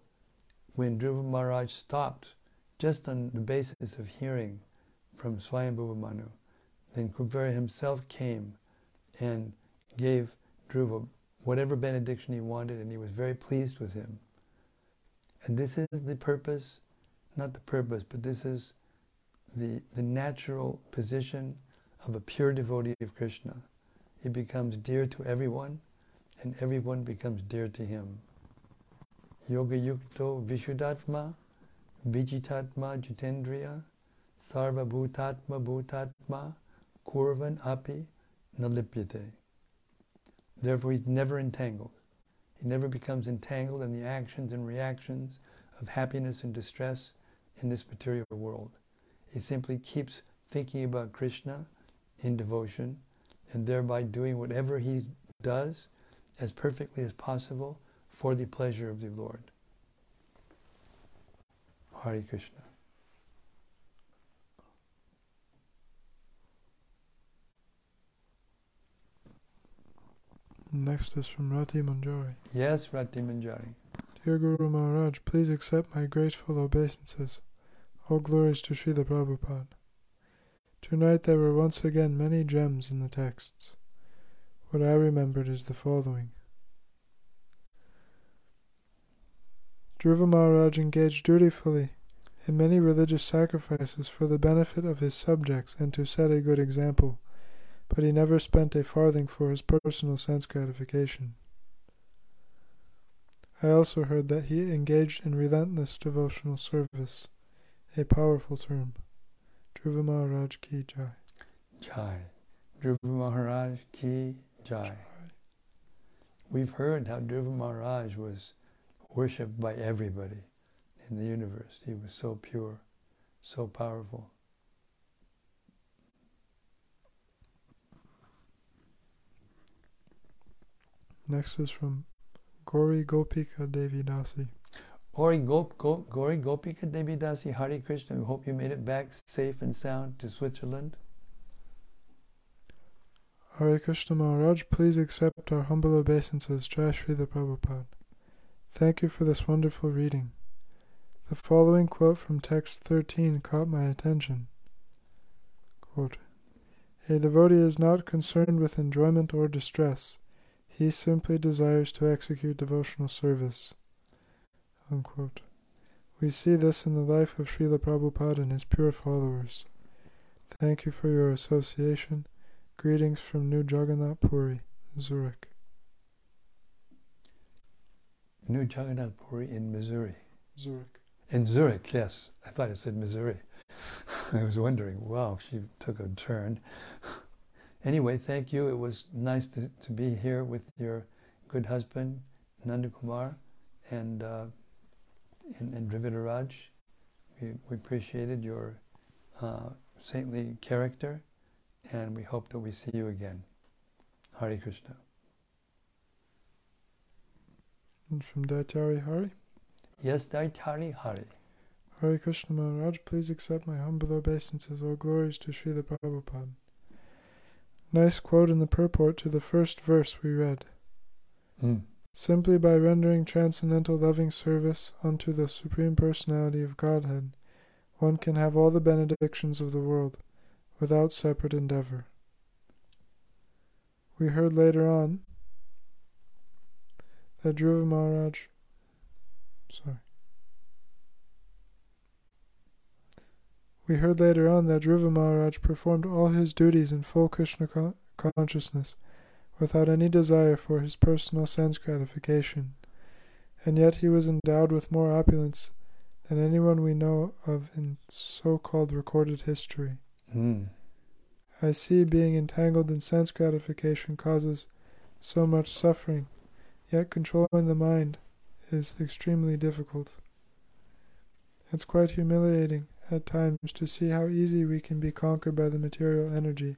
when Dhruva Maharaj stopped, just on the basis of hearing from Swayambhuva Manu, then Kuvera himself came and gave Dhruva whatever benediction he wanted, and he was very pleased with him. And this is the purpose, not the purpose, but this is the, the natural position of a pure devotee of Krishna. He becomes dear to everyone, and everyone becomes dear to him. Yoga yukto vishuddhatma, vijitatma jitendriya, sarva bhutatma bhutatma, kurvan api nalipyate. Therefore, he's never entangled. He never becomes entangled in the actions and reactions of happiness and distress in this material world. He simply keeps thinking about Krishna in devotion and thereby doing whatever he does as perfectly as possible for the pleasure of the Lord. Hari Krishna. Next is from Rati Manjari. Yes, Rati Manjari. Dear Guru Maharaj, please accept my grateful obeisances. All glories to Srila Prabhupada. Tonight there were once again many gems in the texts. What I remembered is the following. Dhruva Maharaj engaged dutifully in many religious sacrifices for the benefit of his subjects and to set a good example but he never spent a farthing for his personal sense gratification. I also heard that he engaged in relentless devotional service, a powerful term. Dhruva Maharaj ki jai. Jai. Dhruva Maharaj ki jai. jai. We've heard how Dhruva Maharaj was worshipped by everybody in the universe. He was so pure, so powerful. Next is from Gori Gopika Devi Dasi. Gori, Gop, Gop, Gori Gopika Devi Dasi, Hari Krishna. We hope you made it back safe and sound to Switzerland. Hare Krishna Maharaj, please accept our humble obeisances, Jai the Prabhupada. Thank you for this wonderful reading. The following quote from text 13 caught my attention. Quote, a devotee is not concerned with enjoyment or distress. He simply desires to execute devotional service. Unquote. We see this in the life of Srila Prabhupada and his pure followers. Thank you for your association. Greetings from New Jagannath Puri, Zurich. New Jagannath Puri in Missouri. Zurich. In Zurich, yes. I thought it said Missouri. I was wondering, wow, she took a turn. Anyway, thank you. It was nice to, to be here with your good husband, Nanda Kumar, and, uh, and, and. We, we appreciated your uh, saintly character, and we hope that we see you again. Hari Krishna. And from Daitari Hari. Yes, Daitari Hari. Hari Krishna Maharaj, please accept my humble obeisances. All glories to Srila Prabhupada. Nice quote in the purport to the first verse we read. Mm. Simply by rendering transcendental loving service unto the Supreme Personality of Godhead, one can have all the benedictions of the world without separate endeavor. We heard later on that Dhruva Maharaj, sorry. We heard later on that Dhruva Maharaj performed all his duties in full Krishna con- consciousness, without any desire for his personal sense gratification, and yet he was endowed with more opulence than anyone we know of in so called recorded history. Mm. I see being entangled in sense gratification causes so much suffering, yet controlling the mind is extremely difficult. It's quite humiliating at times to see how easy we can be conquered by the material energy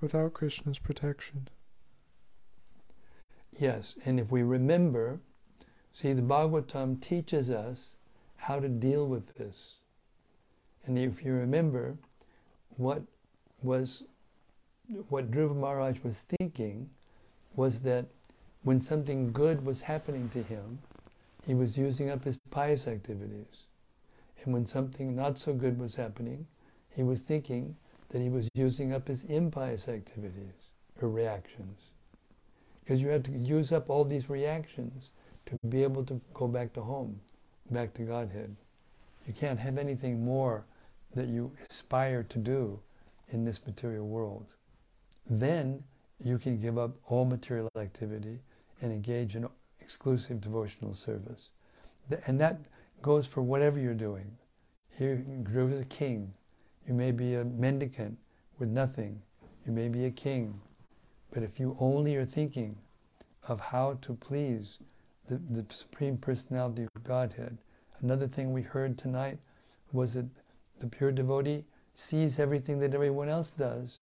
without Krishna's protection. Yes, and if we remember, see, the Bhagavatam teaches us how to deal with this. And if you remember, what was what Dhruva Maharaj was thinking was that when something good was happening to him, he was using up his pious activities. And when something not so good was happening, he was thinking that he was using up his impious activities or reactions. Because you have to use up all these reactions to be able to go back to home, back to Godhead. You can't have anything more that you aspire to do in this material world. Then you can give up all material activity and engage in exclusive devotional service. And that goes for whatever you're doing. Here, Dhruva is a king. You may be a mendicant with nothing. You may be a king. But if you only are thinking of how to please the, the Supreme Personality of Godhead, another thing we heard tonight was that the pure devotee sees everything that everyone else does,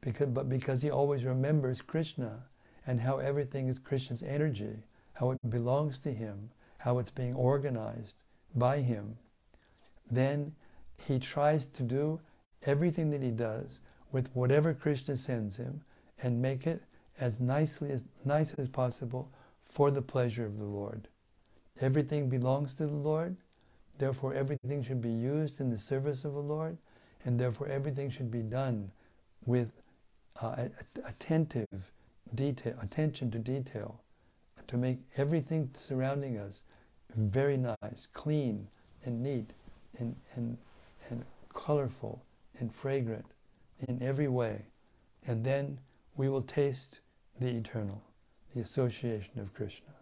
because, but because he always remembers Krishna and how everything is Krishna's energy, how it belongs to him, how it's being organized by him, then he tries to do everything that he does with whatever Krishna sends him and make it as nicely as nice as possible for the pleasure of the Lord. Everything belongs to the Lord, therefore everything should be used in the service of the Lord, and therefore everything should be done with uh, attentive detail, attention to detail, to make everything surrounding us very nice, clean, and neat, and, and, and colorful, and fragrant in every way. And then we will taste the eternal, the association of Krishna.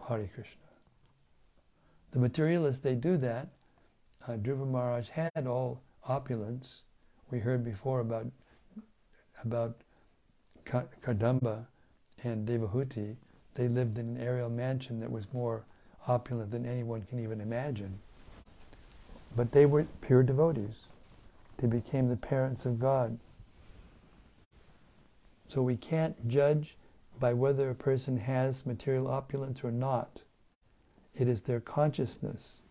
Hari Krishna. The materialists, they do that. Uh, Dhruva Maharaj had all opulence. We heard before about about Kardama and Devahuti. They lived in an aerial mansion that was more opulent than anyone can even imagine. But they were pure devotees. They became the parents of God. So we can't judge by whether a person has material opulence or not. It is their consciousness,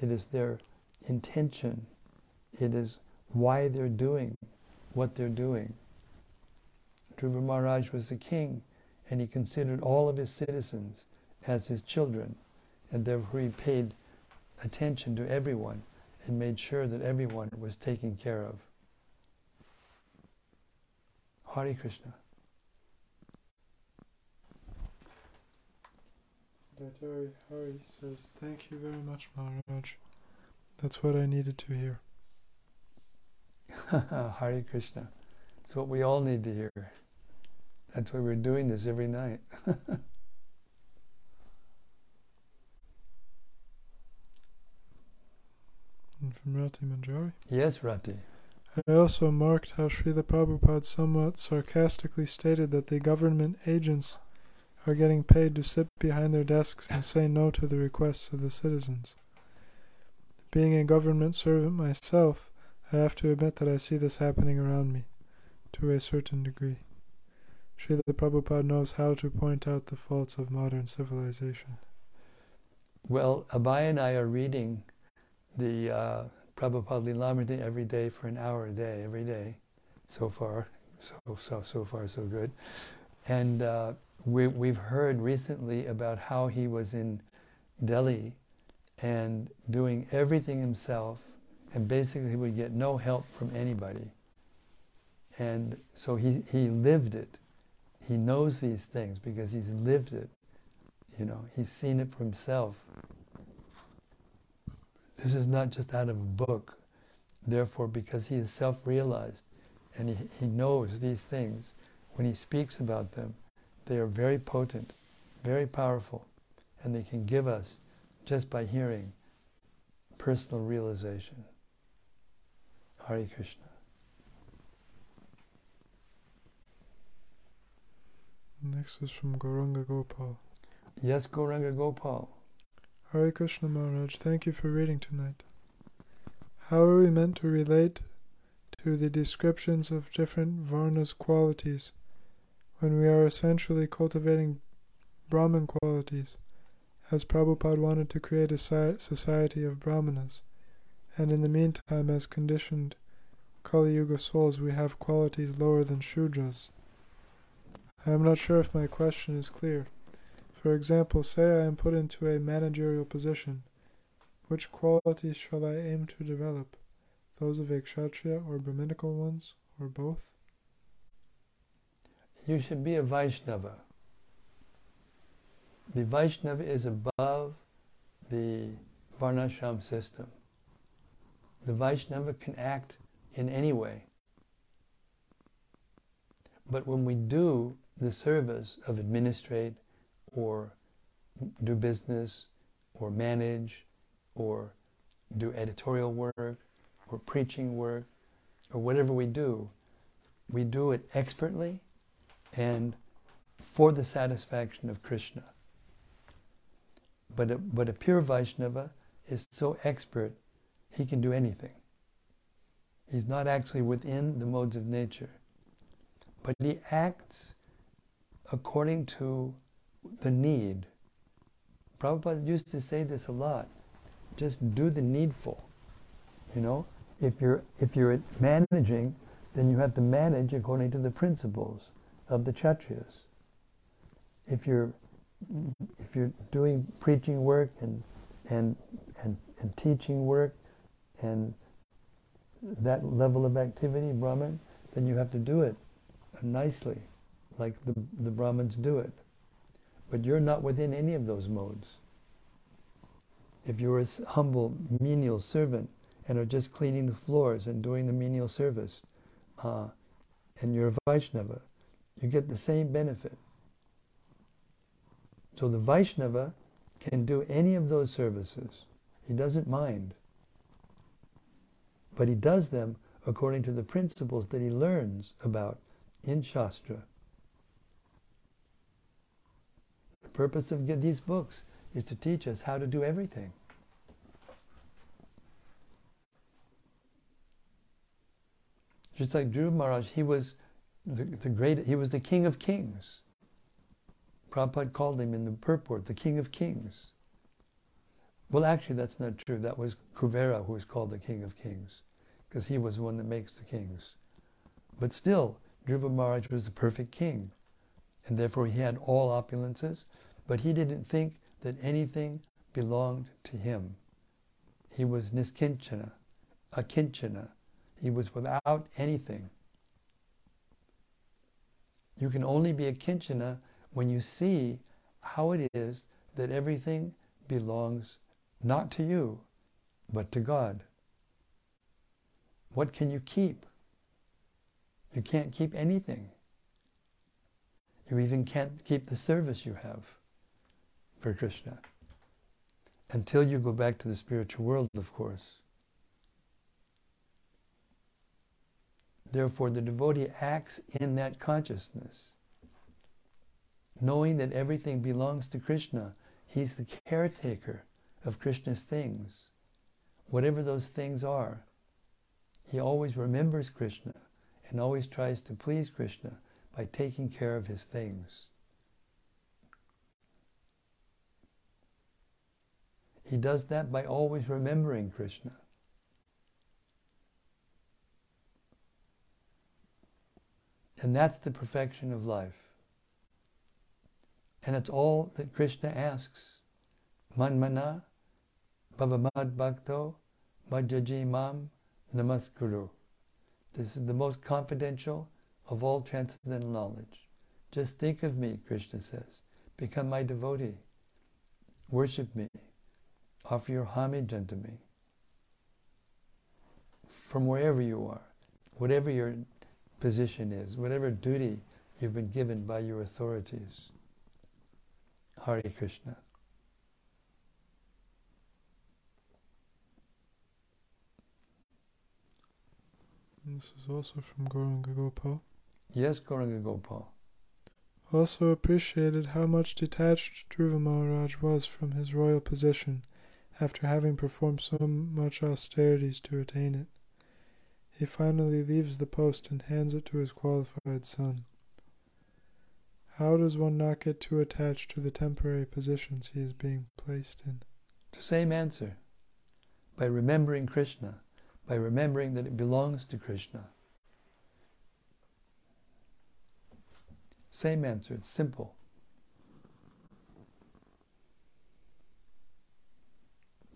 it is their intention, it is why they're doing what they're doing. Dhruva Maharaj was a king, and he considered all of his citizens as his children, and therefore he paid attention to everyone and made sure that everyone was taken care of. Hari Krishna. Daitari Hari says, Thank you very much, Maharaj. That's what I needed to hear. Hari Krishna. It's what we all need to hear. That's why we're doing this every night. And from Rati Manjari. yes, Rati. I also marked how Srila Prabhupada somewhat sarcastically stated that the government agents are getting paid to sit behind their desks and say no to the requests of the citizens. Being a government servant myself, I have to admit that I see this happening around me, to a certain degree. Srila Prabhupada knows how to point out the faults of modern civilization. Well, Abhay and I are reading the uh, Prabhupada Lilamrita every day for an hour a day, every day, so far. So, so, so far, so good. And uh, we, we've heard recently about how he was in Delhi and doing everything himself and basically would get no help from anybody. And so he, he lived it. He knows these things because he's lived it. You know, he's seen it for himself. This is not just out of a book. Therefore, because he is self-realized and he, he knows these things, when he speaks about them, they are very potent, very powerful, and they can give us, just by hearing, personal realization. Hare Krishna. Next is from Goranga Gopal. Yes, Goranga Gopal. Hare Krishna Maharaj, thank you for reading tonight. How are we meant to relate to the descriptions of different Varna's qualities when we are essentially cultivating Brahman qualities, as Prabhupada wanted to create a society of Brahmanas, and in the meantime, as conditioned Kali Yuga souls, we have qualities lower than Shudras? I am not sure if my question is clear. For example, say I am put into a managerial position. Which qualities shall I aim to develop? Those of a kshatriya or Brahminical ones, or both? You should be a Vaishnava. The Vaishnava is above the Varnashram system. The Vaishnava can act in any way. But when we do the service of administrate or do business or manage or do editorial work or preaching work or whatever we do, we do it expertly and for the satisfaction of Krishna. But a, but a pure Vaishnava is so expert, he can do anything. He's not actually within the modes of nature, but he acts according to the need. Prabhupada used to say this a lot. Just do the needful. You know, if you're if you're managing, then you have to manage according to the principles of the Kshatriyas. If you're if you're doing preaching work and and and, and teaching work and that level of activity, Brahman, then you have to do it nicely, like the, the Brahmins do it. But you're not within any of those modes. If you're a humble menial servant and are just cleaning the floors and doing the menial service, uh, and you're a Vaishnava, you get the same benefit. So the Vaishnava can do any of those services. He doesn't mind. But he does them according to the principles that he learns about in Shastra. The purpose of these books is to teach us how to do everything. Just like Dhruva Maharaj, he was the, the great, he was the king of kings. Prabhupada called him in the purport the king of kings. Well, actually, that's not true. That was Kuvera who was called the king of kings, because he was the one that makes the kings. But still, Dhruva Maharaj was the perfect king, and therefore he had all opulences, but he didn't think that anything belonged to him. He was niskinchana, akinchana. He was without anything. You can only be a kinchana when you see how it is that everything belongs not to you, but to God. What can you keep? You can't keep anything. You even can't keep the service you have for Krishna. Until you go back to the spiritual world, of course. Therefore, the devotee acts in that consciousness, knowing that everything belongs to Krishna. He's the caretaker of Krishna's things. Whatever those things are, he always remembers Krishna and always tries to please Krishna by taking care of his things. He does that by always remembering Krishna. And that's the perfection of life. And it's all that Krishna asks. Manmana, bhavamad bhakto, madhyaji mam, namaskuru. This is the most confidential of all transcendental knowledge. Just think of me, Krishna says. Become my devotee. Worship me. Offer your homage unto me. From wherever you are, whatever your position is, whatever duty you've been given by your authorities. Hare Krishna. This is also from Gauranga Gopal. Yes, Gauranga Gopal. Also appreciated how much detached Dhruva Maharaj was from his royal position after having performed so much austerities to attain it. He finally leaves the post and hands it to his qualified son. How does one not get too attached to the temporary positions he is being placed in? The same answer. By remembering Krishna, by remembering that it belongs to Krishna. Same answer, it's simple.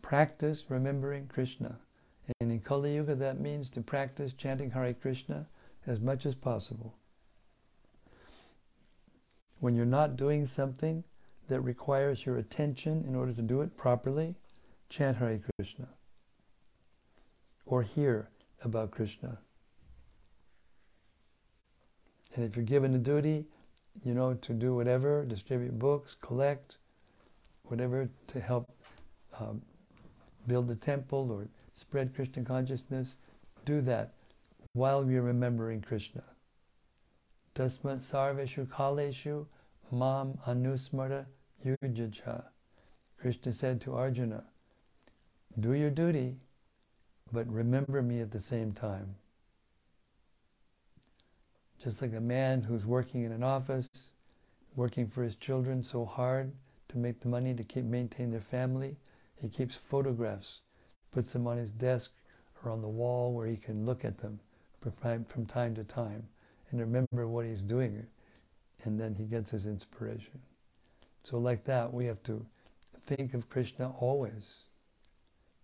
Practice remembering Krishna. And in Kali Yuga, that means to practice chanting Hare Krishna as much as possible. When you're not doing something that requires your attention in order to do it properly, chant Hare Krishna. Or hear about Krishna. And if you're given a duty, you know, to do whatever, distribute books, collect, whatever to help um, build the temple or spread Krishna consciousness, do that while you're remembering Krishna. Tasmat sarveshu kaleshu mam anusmara yujacha. Krishna said to Arjuna, do your duty, but remember me at the same time. Just like a man who's working in an office, working for his children so hard to make the money to keep maintain their family, he keeps photographs, puts them on his desk or on the wall where he can look at them from time to time and remember what he's doing. And then he gets his inspiration. So like that, we have to think of Krishna always.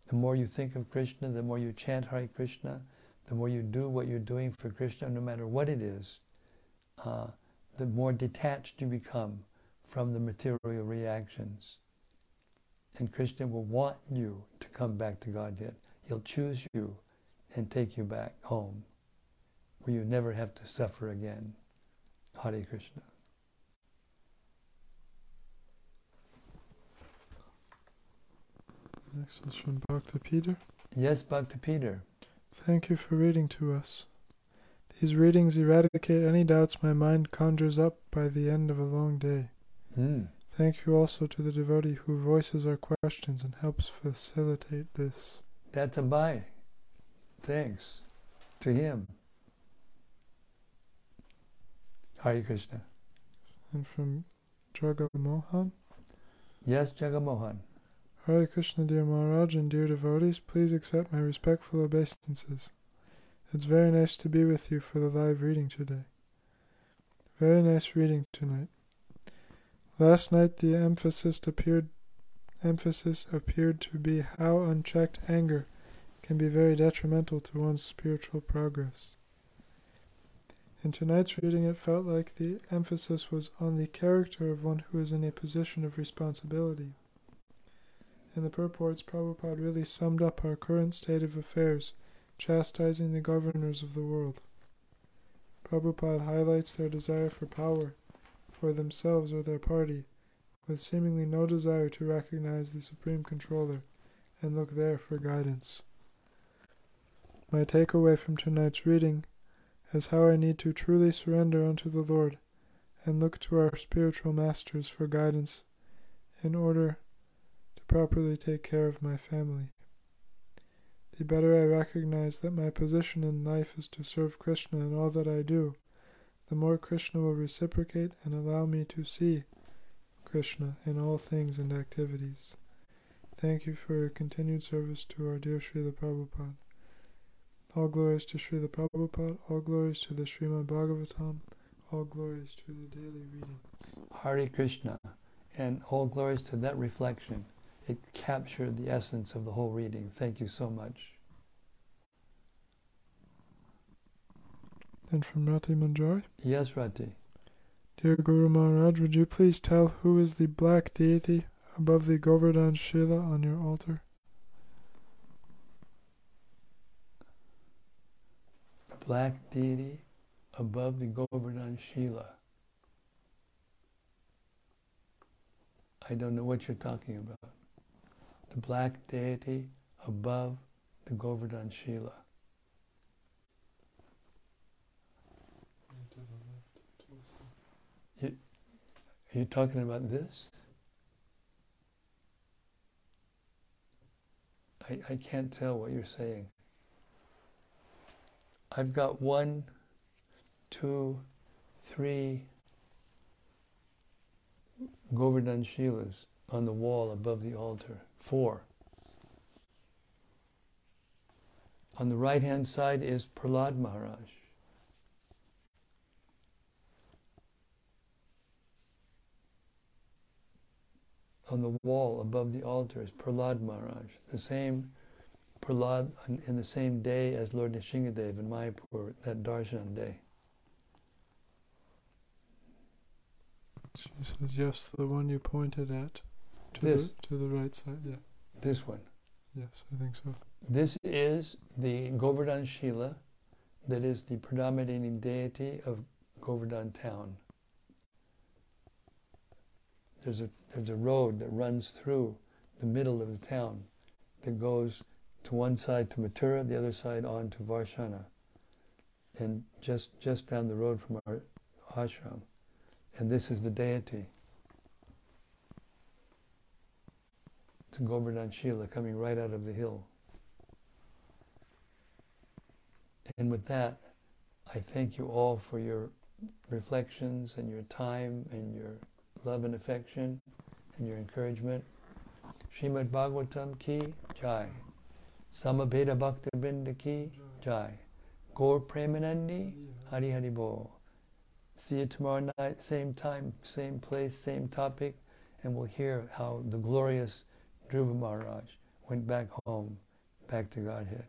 The more you think of Krishna, the more you chant Hare Krishna, the more you do what you're doing for Krishna, no matter what it is, uh, the more detached you become from the material reactions. And Krishna will want you to come back to Godhead. He'll choose you and take you back home where you never have to suffer again. Hare Krishna. Next is from Bhakta Peter. Yes, Bhakta Peter. Thank you for reading to us. These readings eradicate any doubts my mind conjures up by the end of a long day. Mm. Thank you also to the devotee who voices our questions and helps facilitate this. That's a bye. Thanks to him. Hare Krishna. And from Jagamohan. Yes, Jagamohan. Hare Krishna, dear Maharaj and dear devotees, please accept my respectful obeisances. It's very nice to be with you for the live reading today. Very nice reading tonight. Last night the emphasis appeared emphasis appeared to be how unchecked anger can be very detrimental to one's spiritual progress. In tonight's reading, it felt like the emphasis was on the character of one who is in a position of responsibility. In the purports, Prabhupada really summed up our current state of affairs, chastising the governors of the world. Prabhupada highlights their desire for power, for themselves or their party, with seemingly no desire to recognize the Supreme Controller and look there for guidance. My takeaway from tonight's reading is how I need to truly surrender unto the Lord and look to our spiritual masters for guidance in order properly take care of my family. The better I recognize that my position in life is to serve Krishna in all that I do, the more Krishna will reciprocate and allow me to see Krishna in all things and activities. Thank you for your continued service to our dear Srila Prabhupada. All glories to Srila Prabhupada, all glories to the Srimad Bhagavatam, all glories to the daily readings. Hare Krishna, and all glories to that reflection. It captured the essence of the whole reading. Thank you so much. And from Rati Manjari. Yes, Rati. Dear Guru Maharaj, would you please tell who is the black deity above the Govardhan Shila on your altar? Black deity above the Govardhan Shila. I don't know what you're talking about. The black deity above the Govardhan Shila. Are you talking about this? I, I can't tell what you're saying. I've got one, two, three Govardhan Shilas on the wall above the altar. Four. On the right hand side is Prahlad Maharaj. On the wall above the altar is Prahlad Maharaj, the same Prahlad in the same day as Lord Nrsingadev in Mayapur, that Darshan day. She says, yes, the one you pointed at. To this. The, to the right side, yeah. This one. Yes, I think so. This is the Govardhan Shila, that is the predominating deity of Govardhan town. There's a, there's a road that runs through the middle of the town that goes to one side to Mathura, the other side on to Varshana, and just just down the road from our ashram. And this is the deity. It's Govardhan Shila coming right out of the hill. And with that, I thank you all for your reflections and your time and your love and affection and your encouragement. Srimad Bhagavatam ki jai. Samaveta Bhakta Vrinda ki jai. Gaur Premanandi Hari Hari Bol. See you tomorrow night, same time, same place, same topic, and we'll hear how the glorious Dhruva Maharaj went back home, back to Godhead.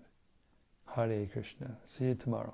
Hare Krishna. See you tomorrow.